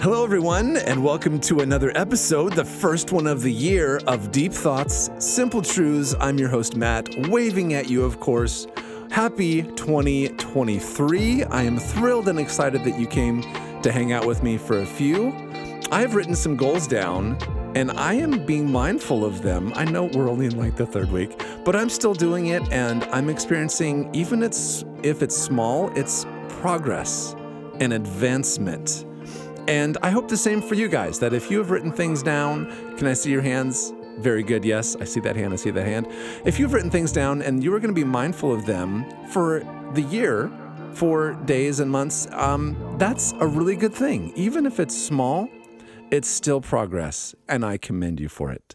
Hello, everyone, and welcome to another episode, the first one of the year of Deep Thoughts, Simple Truths. I'm your host, Matt, waving at you, of course. Happy 2023. I am thrilled and excited that you came to hang out with me for a few. I have written some goals down and I am being mindful of them. I know we're only in like the third week, but I'm still doing it and I'm experiencing, even it's, if it's small, it's progress and advancement. And I hope the same for you guys that if you have written things down, can I see your hands? Very good. Yes, I see that hand. I see that hand. If you've written things down and you are going to be mindful of them for the year, for days and months, um, that's a really good thing. Even if it's small, it's still progress, and I commend you for it.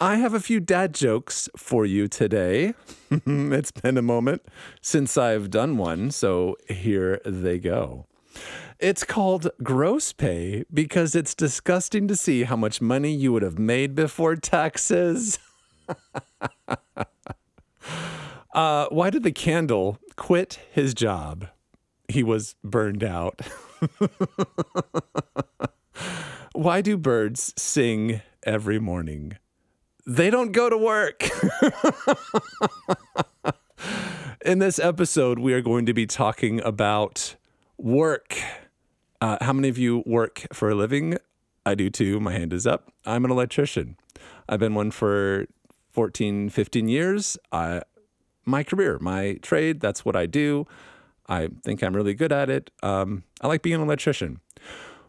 I have a few dad jokes for you today. it's been a moment since I've done one, so here they go. It's called gross pay because it's disgusting to see how much money you would have made before taxes. uh, why did the candle quit his job? He was burned out. why do birds sing every morning? They don't go to work. In this episode, we are going to be talking about work. Uh, how many of you work for a living? I do too. My hand is up. I'm an electrician. I've been one for 14, 15 years. I, my career, my trade, that's what I do. I think I'm really good at it. Um, I like being an electrician.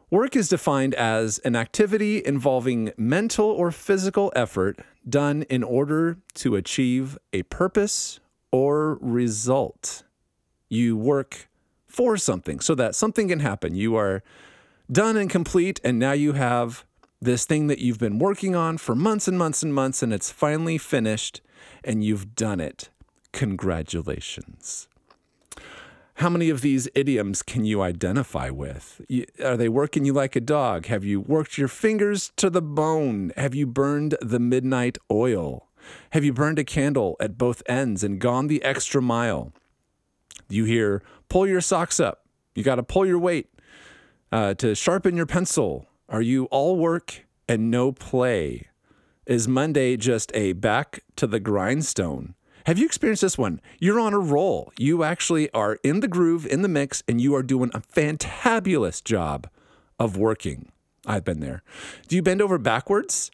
Work is defined as an activity involving mental or physical effort done in order to achieve a purpose or result. You work for something so that something can happen. You are done and complete, and now you have this thing that you've been working on for months and months and months, and it's finally finished, and you've done it. Congratulations. How many of these idioms can you identify with? Are they working you like a dog? Have you worked your fingers to the bone? Have you burned the midnight oil? Have you burned a candle at both ends and gone the extra mile? You hear pull your socks up. You got to pull your weight uh, to sharpen your pencil. Are you all work and no play? Is Monday just a back to the grindstone? Have you experienced this one? You're on a roll. You actually are in the groove, in the mix, and you are doing a fantabulous job of working. I've been there. Do you bend over backwards?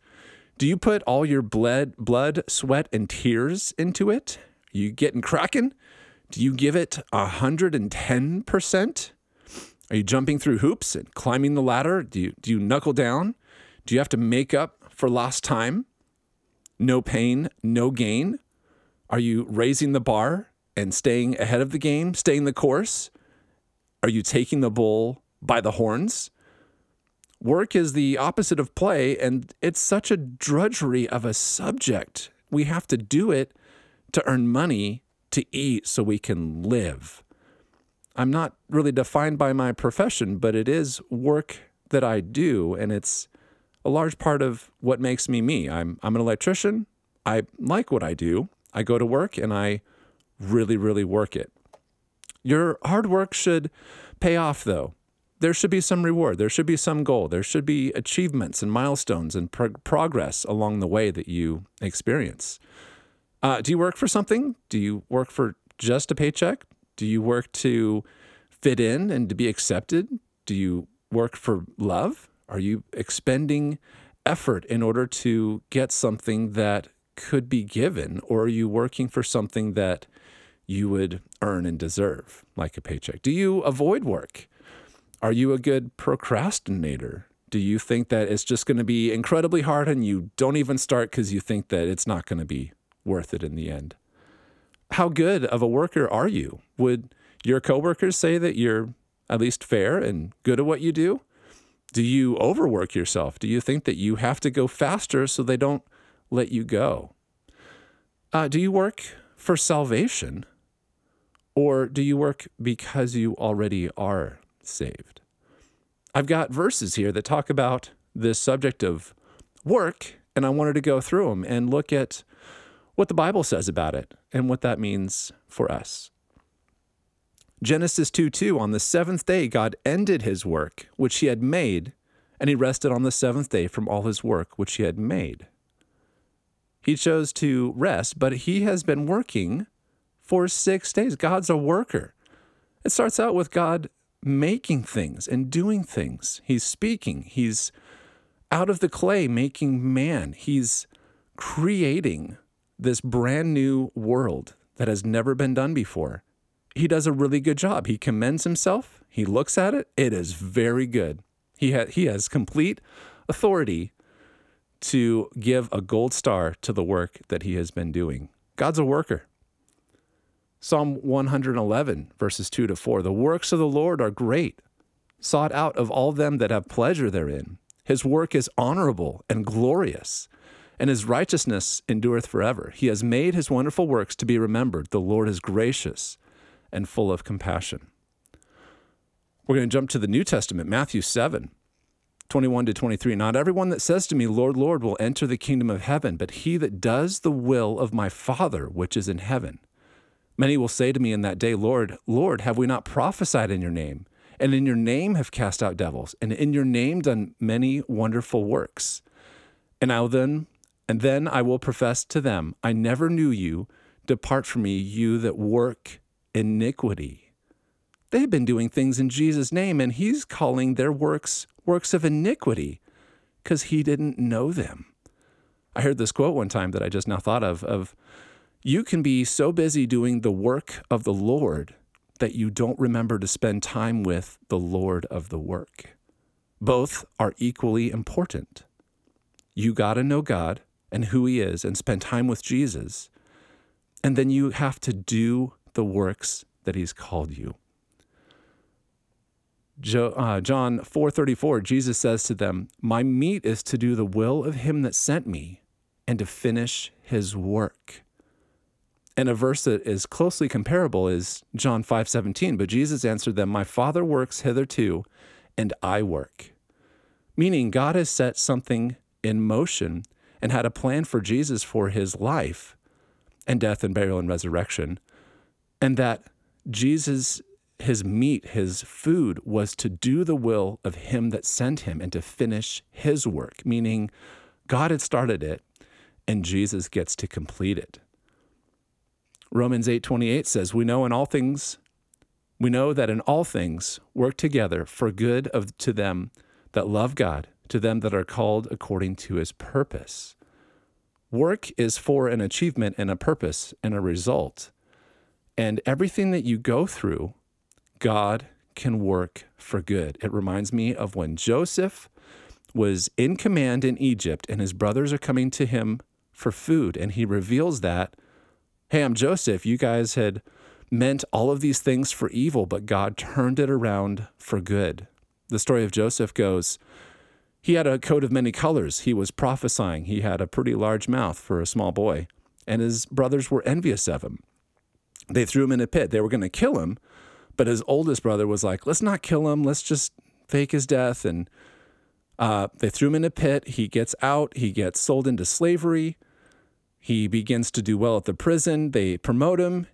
Do you put all your blood, blood, sweat, and tears into it? You getting cracking? Do you give it 110%? Are you jumping through hoops and climbing the ladder? Do you, do you knuckle down? Do you have to make up for lost time? No pain, no gain? Are you raising the bar and staying ahead of the game, staying the course? Are you taking the bull by the horns? Work is the opposite of play, and it's such a drudgery of a subject. We have to do it to earn money to eat so we can live. I'm not really defined by my profession, but it is work that I do, and it's a large part of what makes me me. I'm, I'm an electrician. I like what I do. I go to work and I really, really work it. Your hard work should pay off, though. There should be some reward. There should be some goal. There should be achievements and milestones and pro- progress along the way that you experience. Uh, do you work for something? Do you work for just a paycheck? Do you work to fit in and to be accepted? Do you work for love? Are you expending effort in order to get something that could be given? Or are you working for something that you would earn and deserve, like a paycheck? Do you avoid work? Are you a good procrastinator? Do you think that it's just going to be incredibly hard and you don't even start because you think that it's not going to be worth it in the end. How good of a worker are you? Would your coworkers say that you're at least fair and good at what you do? Do you overwork yourself? Do you think that you have to go faster so they don't let you go? Uh, do you work for salvation? Or do you work because you already are saved? I've got verses here that talk about this subject of work, and I wanted to go through them and look at what the Bible says about it and what that means for us. Genesis 2 2 On the seventh day, God ended his work which he had made, and he rested on the seventh day from all his work which he had made. He chose to rest, but he has been working for six days. God's a worker. It starts out with God making things and doing things. He's speaking. He's out of the clay making man. He's creating this brand new world that has never been done before. He does a really good job. He commends himself. He looks at it. It is very good. He, ha- he has complete authority to give a gold star to the work that he has been doing. God's a worker. Psalm 111, verses 2 to 4 The works of the Lord are great, sought out of all them that have pleasure therein. His work is honorable and glorious, and his righteousness endureth forever. He has made his wonderful works to be remembered. The Lord is gracious and full of compassion. We're going to jump to the New Testament, Matthew 7. 21 to 23. Not everyone that says to me, Lord, Lord, will enter the kingdom of heaven, but he that does the will of my Father which is in heaven. Many will say to me in that day, Lord, Lord, have we not prophesied in your name? And in your name have cast out devils, and in your name done many wonderful works. And I will then and then I will profess to them, I never knew you. Depart from me, you that work iniquity. They've been doing things in Jesus' name, and he's calling their works works of iniquity because he didn't know them. I heard this quote one time that I just now thought of of you can be so busy doing the work of the Lord that you don't remember to spend time with the Lord of the work. Both are equally important. You got to know God and who He is and spend time with Jesus. And then you have to do the works that He's called you. uh, John 4:34 Jesus says to them, "My meat is to do the will of him that sent me and to finish his work." And a verse that is closely comparable is John 5:17, but Jesus answered them, "My Father works hitherto, and I work." Meaning God has set something in motion and had a plan for Jesus for his life and death and burial and resurrection, and that Jesus his meat, his food was to do the will of him that sent him and to finish his work, meaning God had started it and Jesus gets to complete it. Romans 8:28 says, "We know in all things we know that in all things work together for good of to them that love God, to them that are called according to his purpose." Work is for an achievement and a purpose and a result. And everything that you go through, God can work for good. It reminds me of when Joseph was in command in Egypt and his brothers are coming to him for food, and he reveals that Hey, I'm Joseph. You guys had meant all of these things for evil, but God turned it around for good. The story of Joseph goes he had a coat of many colors. He was prophesying. He had a pretty large mouth for a small boy, and his brothers were envious of him. They threw him in a pit. They were going to kill him, but his oldest brother was like, let's not kill him. Let's just fake his death. And uh, they threw him in a pit. He gets out. He gets sold into slavery. He begins to do well at the prison. They promote him,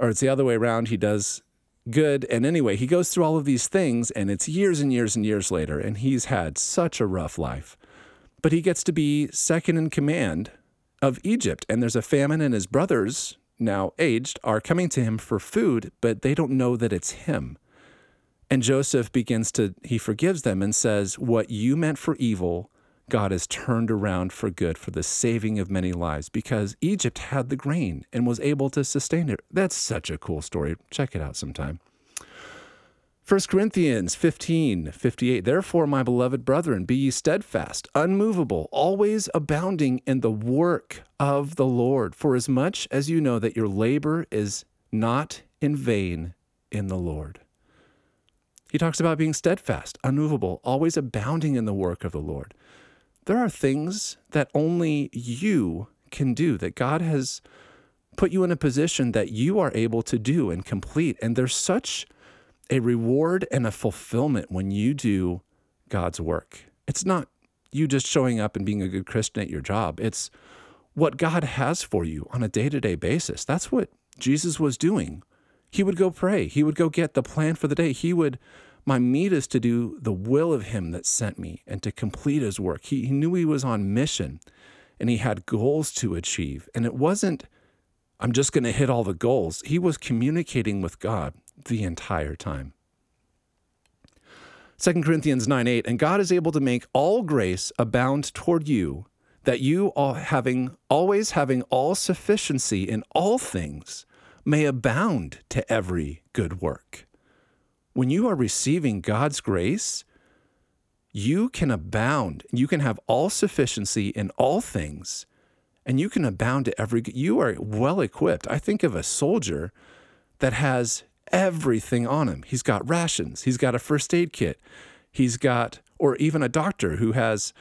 or it's the other way around. He does good. And anyway, he goes through all of these things, and it's years and years and years later, and he's had such a rough life. But he gets to be second in command of Egypt, and there's a famine, and his brothers, now aged, are coming to him for food, but they don't know that it's him. And Joseph begins to, he forgives them and says, What you meant for evil, God has turned around for good for the saving of many lives because Egypt had the grain and was able to sustain it. That's such a cool story. Check it out sometime. 1 Corinthians 15, 58. Therefore, my beloved brethren, be ye steadfast, unmovable, always abounding in the work of the Lord, for as much as you know that your labor is not in vain in the Lord. He talks about being steadfast, unmovable, always abounding in the work of the Lord there are things that only you can do, that God has put you in a position that you are able to do and complete. And there's such a reward and a fulfillment when you do God's work. It's not you just showing up and being a good Christian at your job, it's what God has for you on a day to day basis. That's what Jesus was doing. He would go pray, he would go get the plan for the day, he would My meat is to do the will of him that sent me and to complete his work. He, he knew he was on mission and he had goals to achieve. And it wasn't, I'm just going to hit all the goals. He was communicating with God the entire time. 2 Corinthians 9 8, and God is able to make all grace abound toward you, that you all having always having all sufficiency in all things may abound to every good work. When you are receiving God's grace, you can abound. You can have all sufficiency in all things, and you can abound to every. You are well equipped. I think of a soldier that has everything on him. He's got rations. He's got a first aid kit. He's got, or even a doctor who has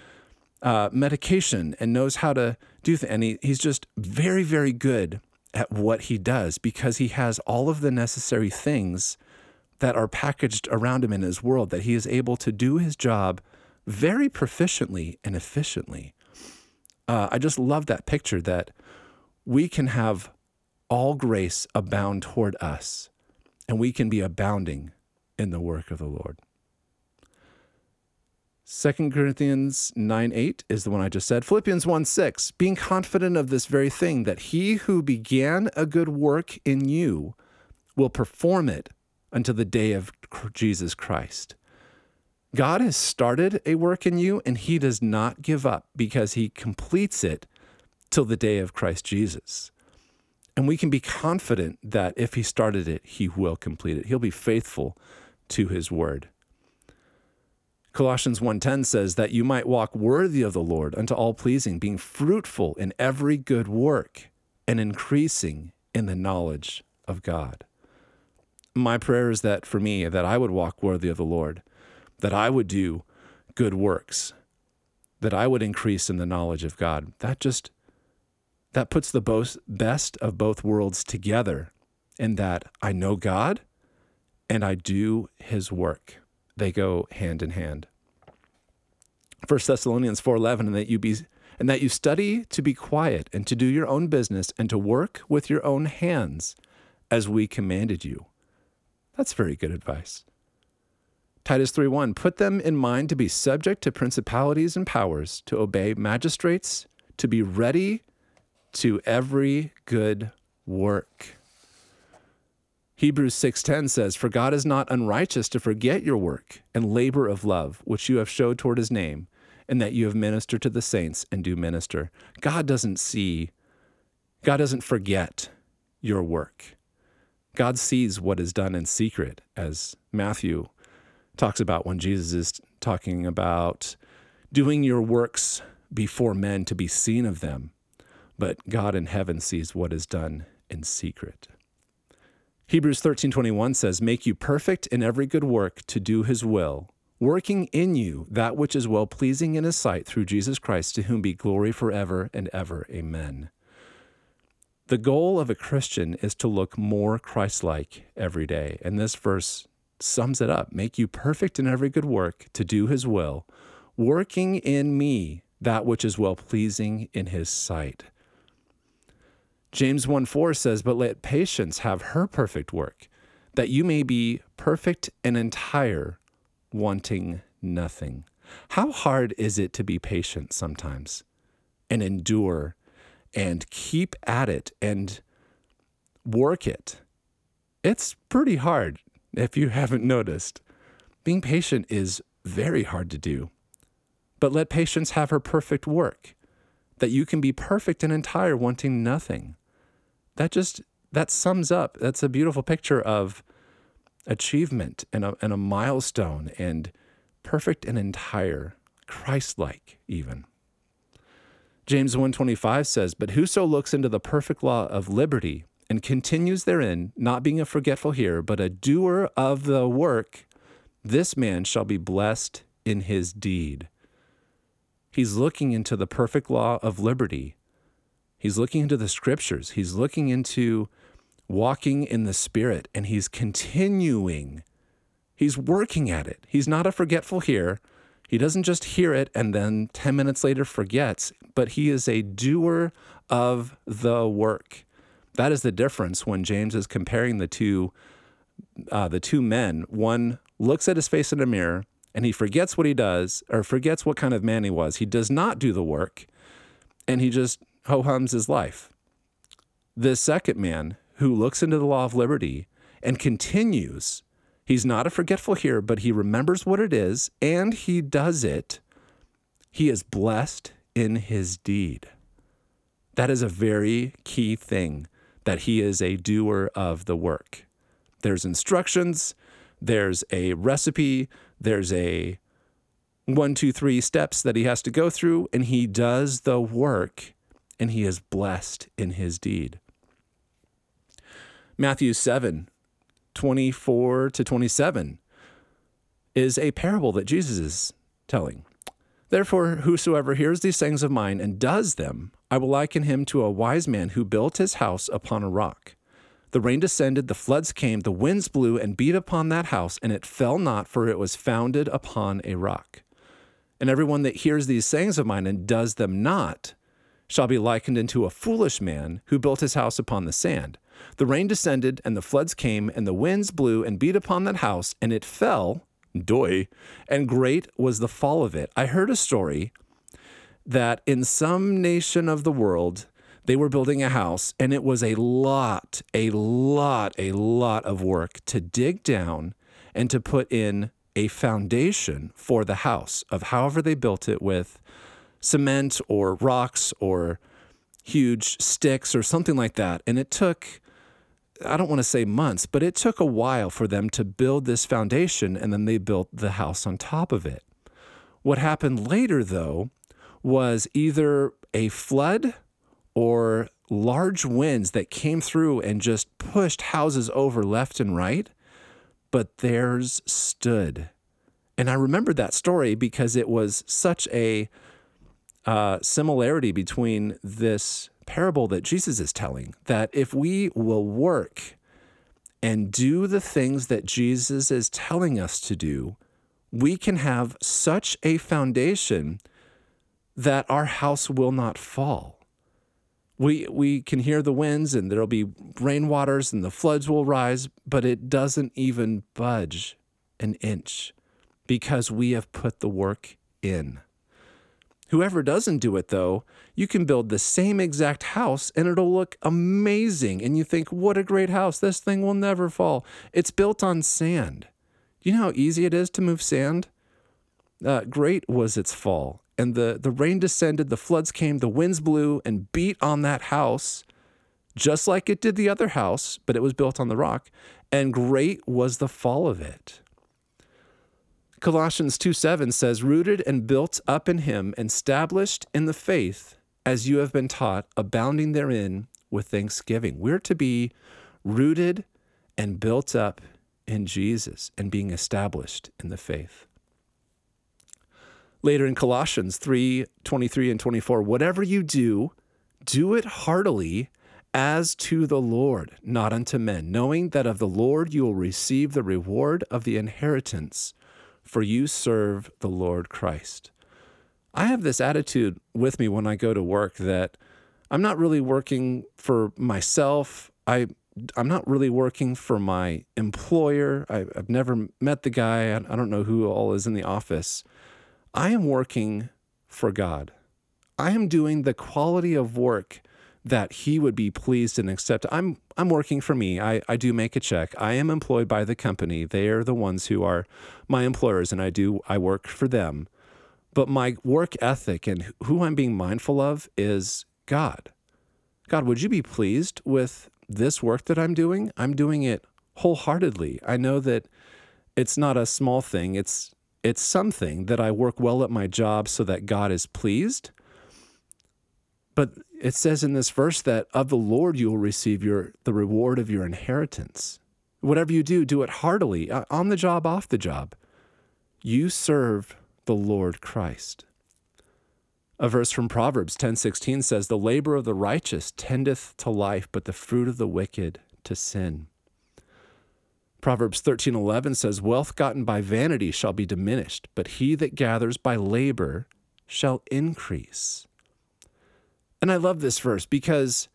uh, medication and knows how to do things. And he, he's just very, very good at what he does because he has all of the necessary things that are packaged around him in his world that he is able to do his job very proficiently and efficiently. Uh, I just love that picture that we can have all grace abound toward us and we can be abounding in the work of the Lord. 2 Corinthians 9 8 is the one I just said. Philippians 1 6, being confident of this very thing, that he who began a good work in you will perform it until the day of Jesus Christ. God has started a work in you, and he does not give up because he completes it till the day of Christ Jesus. And we can be confident that if he started it, he will complete it. He'll be faithful to his word. Colossians 1:10 says that you might walk worthy of the Lord unto all pleasing, being fruitful in every good work and increasing in the knowledge of God. My prayer is that for me that I would walk worthy of the Lord, that I would do good works, that I would increase in the knowledge of God. That just that puts the best of both worlds together in that I know God and I do his work they go hand in hand. 1 Thessalonians 4:11 and that you be and that you study to be quiet and to do your own business and to work with your own hands as we commanded you. That's very good advice. Titus 3:1 Put them in mind to be subject to principalities and powers, to obey magistrates, to be ready to every good work. Hebrews 6:10 says, "For God is not unrighteous to forget your work and labor of love which you have showed toward his name, and that you have ministered to the saints and do minister." God doesn't see God doesn't forget your work. God sees what is done in secret as Matthew talks about when Jesus is talking about doing your works before men to be seen of them, but God in heaven sees what is done in secret. Hebrews 13:21 says, "Make you perfect in every good work to do his will, working in you that which is well-pleasing in his sight through Jesus Christ, to whom be glory forever and ever. Amen." The goal of a Christian is to look more Christ-like every day, and this verse sums it up. Make you perfect in every good work to do his will, working in me that which is well-pleasing in his sight. James 1 4 says, But let patience have her perfect work, that you may be perfect and entire, wanting nothing. How hard is it to be patient sometimes and endure and keep at it and work it? It's pretty hard if you haven't noticed. Being patient is very hard to do. But let patience have her perfect work, that you can be perfect and entire, wanting nothing that just that sums up that's a beautiful picture of achievement and a, and a milestone and perfect and entire christ-like even james 125 says but whoso looks into the perfect law of liberty and continues therein not being a forgetful hearer but a doer of the work this man shall be blessed in his deed he's looking into the perfect law of liberty He's looking into the scriptures. He's looking into walking in the Spirit, and he's continuing. He's working at it. He's not a forgetful hearer. He doesn't just hear it and then 10 minutes later forgets, but he is a doer of the work. That is the difference when James is comparing the two uh, the two men, one looks at his face in a mirror and he forgets what he does or forgets what kind of man he was. He does not do the work and he just ho hums his life. The second man who looks into the law of liberty and continues, he's not a forgetful hearer, but he remembers what it is and he does it. He is blessed in his deed. That is a very key thing that he is a doer of the work. There's instructions, there's a recipe, there's a one, two, three steps that he has to go through, and he does the work and he is blessed in his deed. Matthew 7 24 to 27 is a parable that Jesus is telling. Therefore, whosoever hears these sayings of mine and does them, I will liken him to a wise man who built his house upon a rock. The rain descended, the floods came, the winds blew and beat upon that house, and it fell not, for it was founded upon a rock. And everyone that hears these sayings of mine and does them not shall be likened unto a foolish man who built his house upon the sand. The rain descended, and the floods came, and the winds blew and beat upon that house, and it fell, doy, and great was the fall of it. I heard a story that in some nation of the world, they were building a house, and it was a lot, a lot, a lot of work to dig down and to put in a foundation for the house of however they built it with cement or rocks or huge sticks or something like that. And it took I don't want to say months, but it took a while for them to build this foundation and then they built the house on top of it. What happened later, though, was either a flood or large winds that came through and just pushed houses over left and right, but theirs stood. And I remember that story because it was such a uh, similarity between this parable that Jesus is telling that if we will work and do the things that Jesus is telling us to do, we can have such a foundation that our house will not fall. We, we can hear the winds and there'll be rainwaters and the floods will rise, but it doesn't even budge an inch because we have put the work in. Whoever doesn't do it, though, you can build the same exact house and it'll look amazing. And you think, what a great house. This thing will never fall. It's built on sand. You know how easy it is to move sand? Uh, great was its fall. And the, the rain descended, the floods came, the winds blew and beat on that house, just like it did the other house, but it was built on the rock. And great was the fall of it. Colossians 2 7 says, Rooted and built up in him, established in the faith as you have been taught, abounding therein with thanksgiving. We're to be rooted and built up in Jesus and being established in the faith. Later in Colossians 3 23 and 24, whatever you do, do it heartily as to the Lord, not unto men, knowing that of the Lord you will receive the reward of the inheritance for you serve the Lord Christ. I have this attitude with me when I go to work that I'm not really working for myself. I I'm not really working for my employer. I, have never met the guy. I, I don't know who all is in the office. I am working for God. I am doing the quality of work that he would be pleased and accept. I'm I'm working for me. I, I do make a check. I am employed by the company. They are the ones who are my employers and I do I work for them. But my work ethic and who I'm being mindful of is God. God, would you be pleased with this work that I'm doing? I'm doing it wholeheartedly. I know that it's not a small thing. It's it's something that I work well at my job so that God is pleased. But it says in this verse that of the Lord you will receive your the reward of your inheritance. Whatever you do, do it heartily, uh, on the job, off the job. You serve the Lord Christ. A verse from Proverbs 10:16 says, "The labor of the righteous tendeth to life, but the fruit of the wicked to sin." Proverbs 13:11 says, "Wealth gotten by vanity shall be diminished, but he that gathers by labor shall increase." And I love this verse because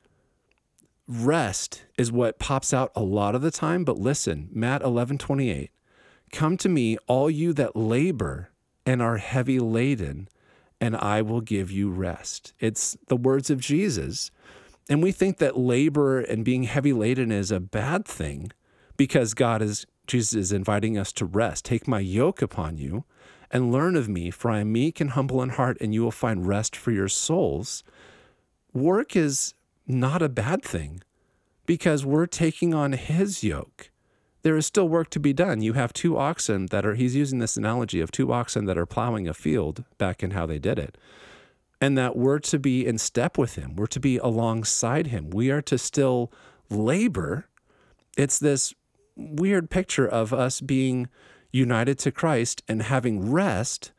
rest is what pops out a lot of the time. But listen, Matt 11 28, come to me, all you that labor and are heavy laden, and I will give you rest. It's the words of Jesus. And we think that labor and being heavy laden is a bad thing because God is, Jesus is inviting us to rest. Take my yoke upon you and learn of me, for I am meek and humble in heart, and you will find rest for your souls. Work is not a bad thing because we're taking on his yoke. There is still work to be done. You have two oxen that are, he's using this analogy of two oxen that are plowing a field back in how they did it. And that we're to be in step with him, we're to be alongside him, we are to still labor. It's this weird picture of us being united to Christ and having rest,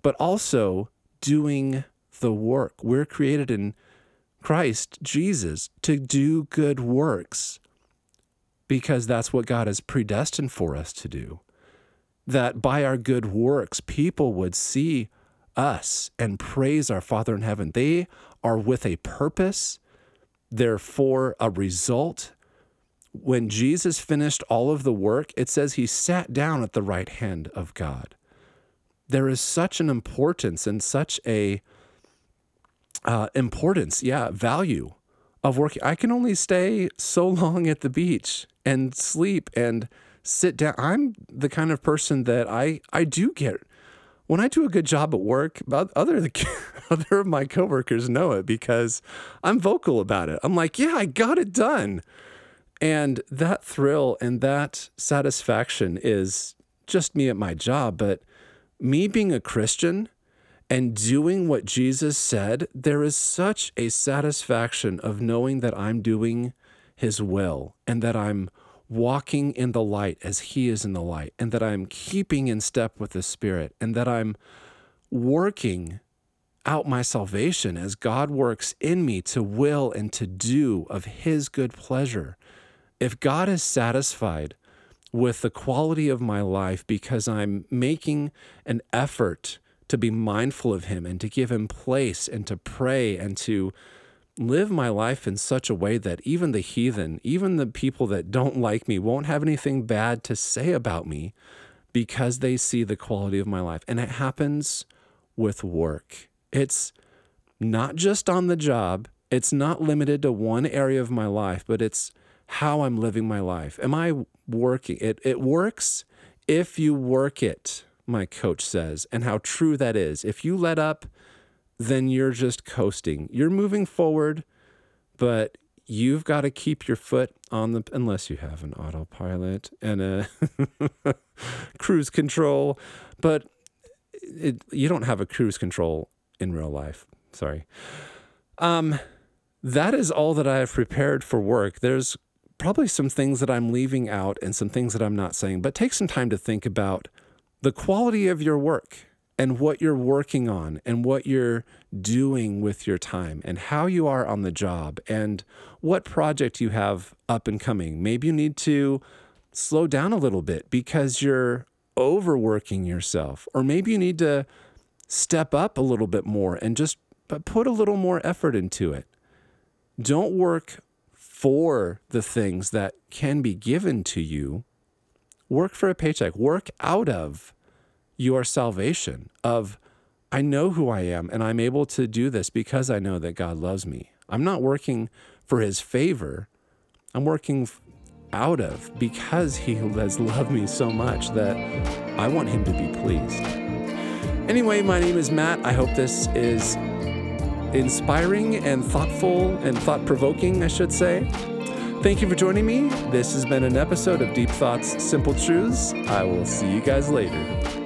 but also doing the work. We're created in Christ Jesus to do good works because that's what God has predestined for us to do. That by our good works, people would see us and praise our Father in heaven. They are with a purpose, they're for a result. When Jesus finished all of the work, it says he sat down at the right hand of God. There is such an importance and such a uh, importance, yeah, value of working. I can only stay so long at the beach and sleep and sit down. I'm the kind of person that I I do get when I do a good job at work. Other other of my coworkers know it because I'm vocal about it. I'm like, yeah, I got it done, and that thrill and that satisfaction is just me at my job. But me being a Christian and doing what Jesus said, there is such a satisfaction of knowing that I'm doing his will and that I'm walking in the light as he is in the light and that I'm keeping in step with the Spirit and that I'm working out my salvation as God works in me to will and to do of his good pleasure. If God is satisfied with the quality of my life because I'm making an effort to be mindful of Him and to give Him place and to pray and to live my life in such a way that even the heathen, even the people that don't like me, won't have anything bad to say about me because they see the quality of my life. And it happens with work. It's not just on the job, it's not limited to one area of my life, but it's how I'm living my life. Am I working? It, it works if you work it my coach says, and how true that is. If you let up, then you're just coasting. You're moving forward, but you've got to keep your foot on the unless you have an autopilot and a cruise control, but it, you don't have a cruise control in real life. Sorry. Um, that is all that I have prepared for work. There's probably some things that I'm leaving out and some things that I'm not saying, but take some time to think about the quality of your work and what you're working on and what you're doing with your time and how you are on the job and what project you have up and coming. Maybe you need to slow down a little bit because you're overworking yourself, or maybe you need to step up a little bit more and just put a little more effort into it. Don't work for the things that can be given to you work for a paycheck, work out of your salvation of I know who I am and I'm able to do this because I know that God loves me. I'm not working for his favor. I'm working out of because he has loved me so much that I want him to be pleased. Anyway, my name is Matt. I hope this is inspiring and thoughtful and thought provoking, I should say. Thank you for joining me. This has been an episode of Deep Thoughts, Simple Truths. I will see you guys later.